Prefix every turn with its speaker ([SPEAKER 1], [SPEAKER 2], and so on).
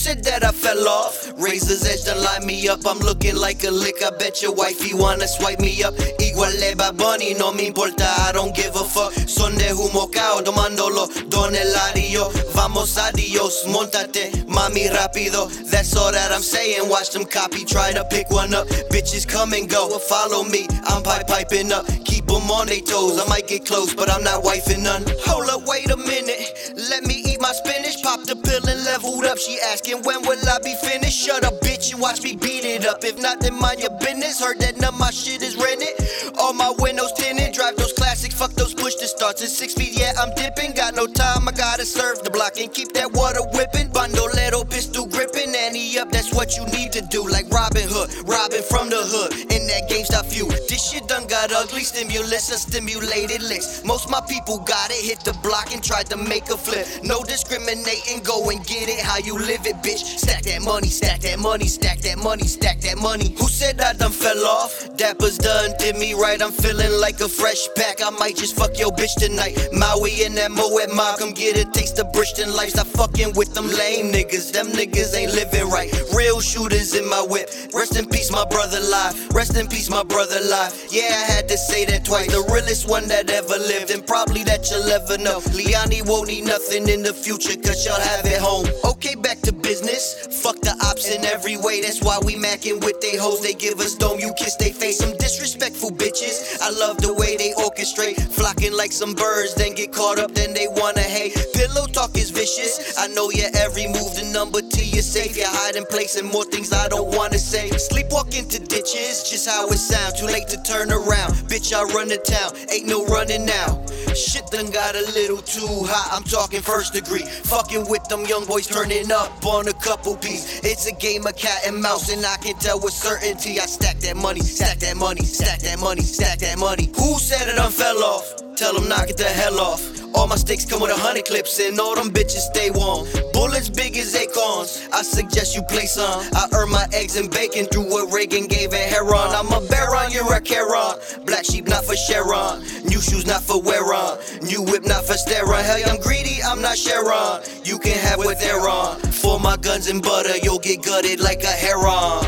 [SPEAKER 1] said that I fell off? Razor's edge to line me up. I'm looking like a lick. I bet your wifey wanna swipe me up. Igual Bad Bunny, no me importa. I don't give a fuck. Son de humo cao, tomándolo. Don Eladio. Vamos adios, montate, mami rápido. That's all that I'm saying. Watch them copy, try to pick one up. Bitches come and go. Follow me, I'm pipe piping up. Keep them on their toes. I might get close, but I'm not wifing none. Hold up, wait a minute. Let me eat my spinach. Pop the pill and leveled up. She asking when will I be finished? Shut up, bitch, and watch me beat it up. If not, then mind your business. Heard that none of my shit is rented. All my windows tinted. Drive those classics. Fuck those push to starts. At six feet, yeah, I'm dipping. Got no time, I gotta serve the block and keep that water whipping. Bandolero pistol what you need to do. Like Robin Hood, robbing from the hood. In that GameStop view. This shit done got ugly. Stimulus and stimulated licks. Most my people got it. Hit the block and tried to make a flip. No discriminating, go and get it how you live it, bitch. Stack that money, stack that money, stack that money, stack that money. Who said I done fell off? Dapper's done, did me right. I'm feeling like a fresh pack. I might just fuck your bitch tonight. Maui and that Moet Ma, come get a taste of Bristol life. Stop fucking with them lame niggas. Them niggas ain't living right. Shooters in my whip. Rest in peace, my brother live. Rest in peace, my brother live. Yeah, I had to say that twice. The realest one that ever lived, and probably that you'll ever know. Liani won't need nothing in the future, cause y'all have it home. Okay, back business. Fuck the ops in every way. That's why we macking with they hoes. They give us dome, you kiss they face. Some disrespectful bitches. I love the way they orchestrate. Flocking like some birds, then get caught up, then they wanna hate. Pillow talk is vicious. I know your every move, the number to your safe. You're hiding place and more things I don't wanna say. Sleepwalk into ditches, just how it sounds. Too late to turn around. Bitch, I run the town. Ain't no running now. Shit done got a little too hot. I'm talking first degree. Fucking with them young boys turning up on a couple P's. It's a game of cat and mouse, and I can tell with certainty. I stack that money, stack that money, stack that money, stack that money. Who said it done fell off? Tell them knock it the hell off. All my sticks come with a hundred clips and all them bitches stay warm. Bullets big as acorns. I suggest you play some. I earn my eggs and bacon through what Reagan gave at Heron. I'm a baron, you're a Caron. Black sheep not for Sharon. New shoes not for wear on. New whip not for Steron. Hell, I'm greedy, I'm not Sharon. You can have what they're on. For my guns and butter, you'll get gutted like a heron.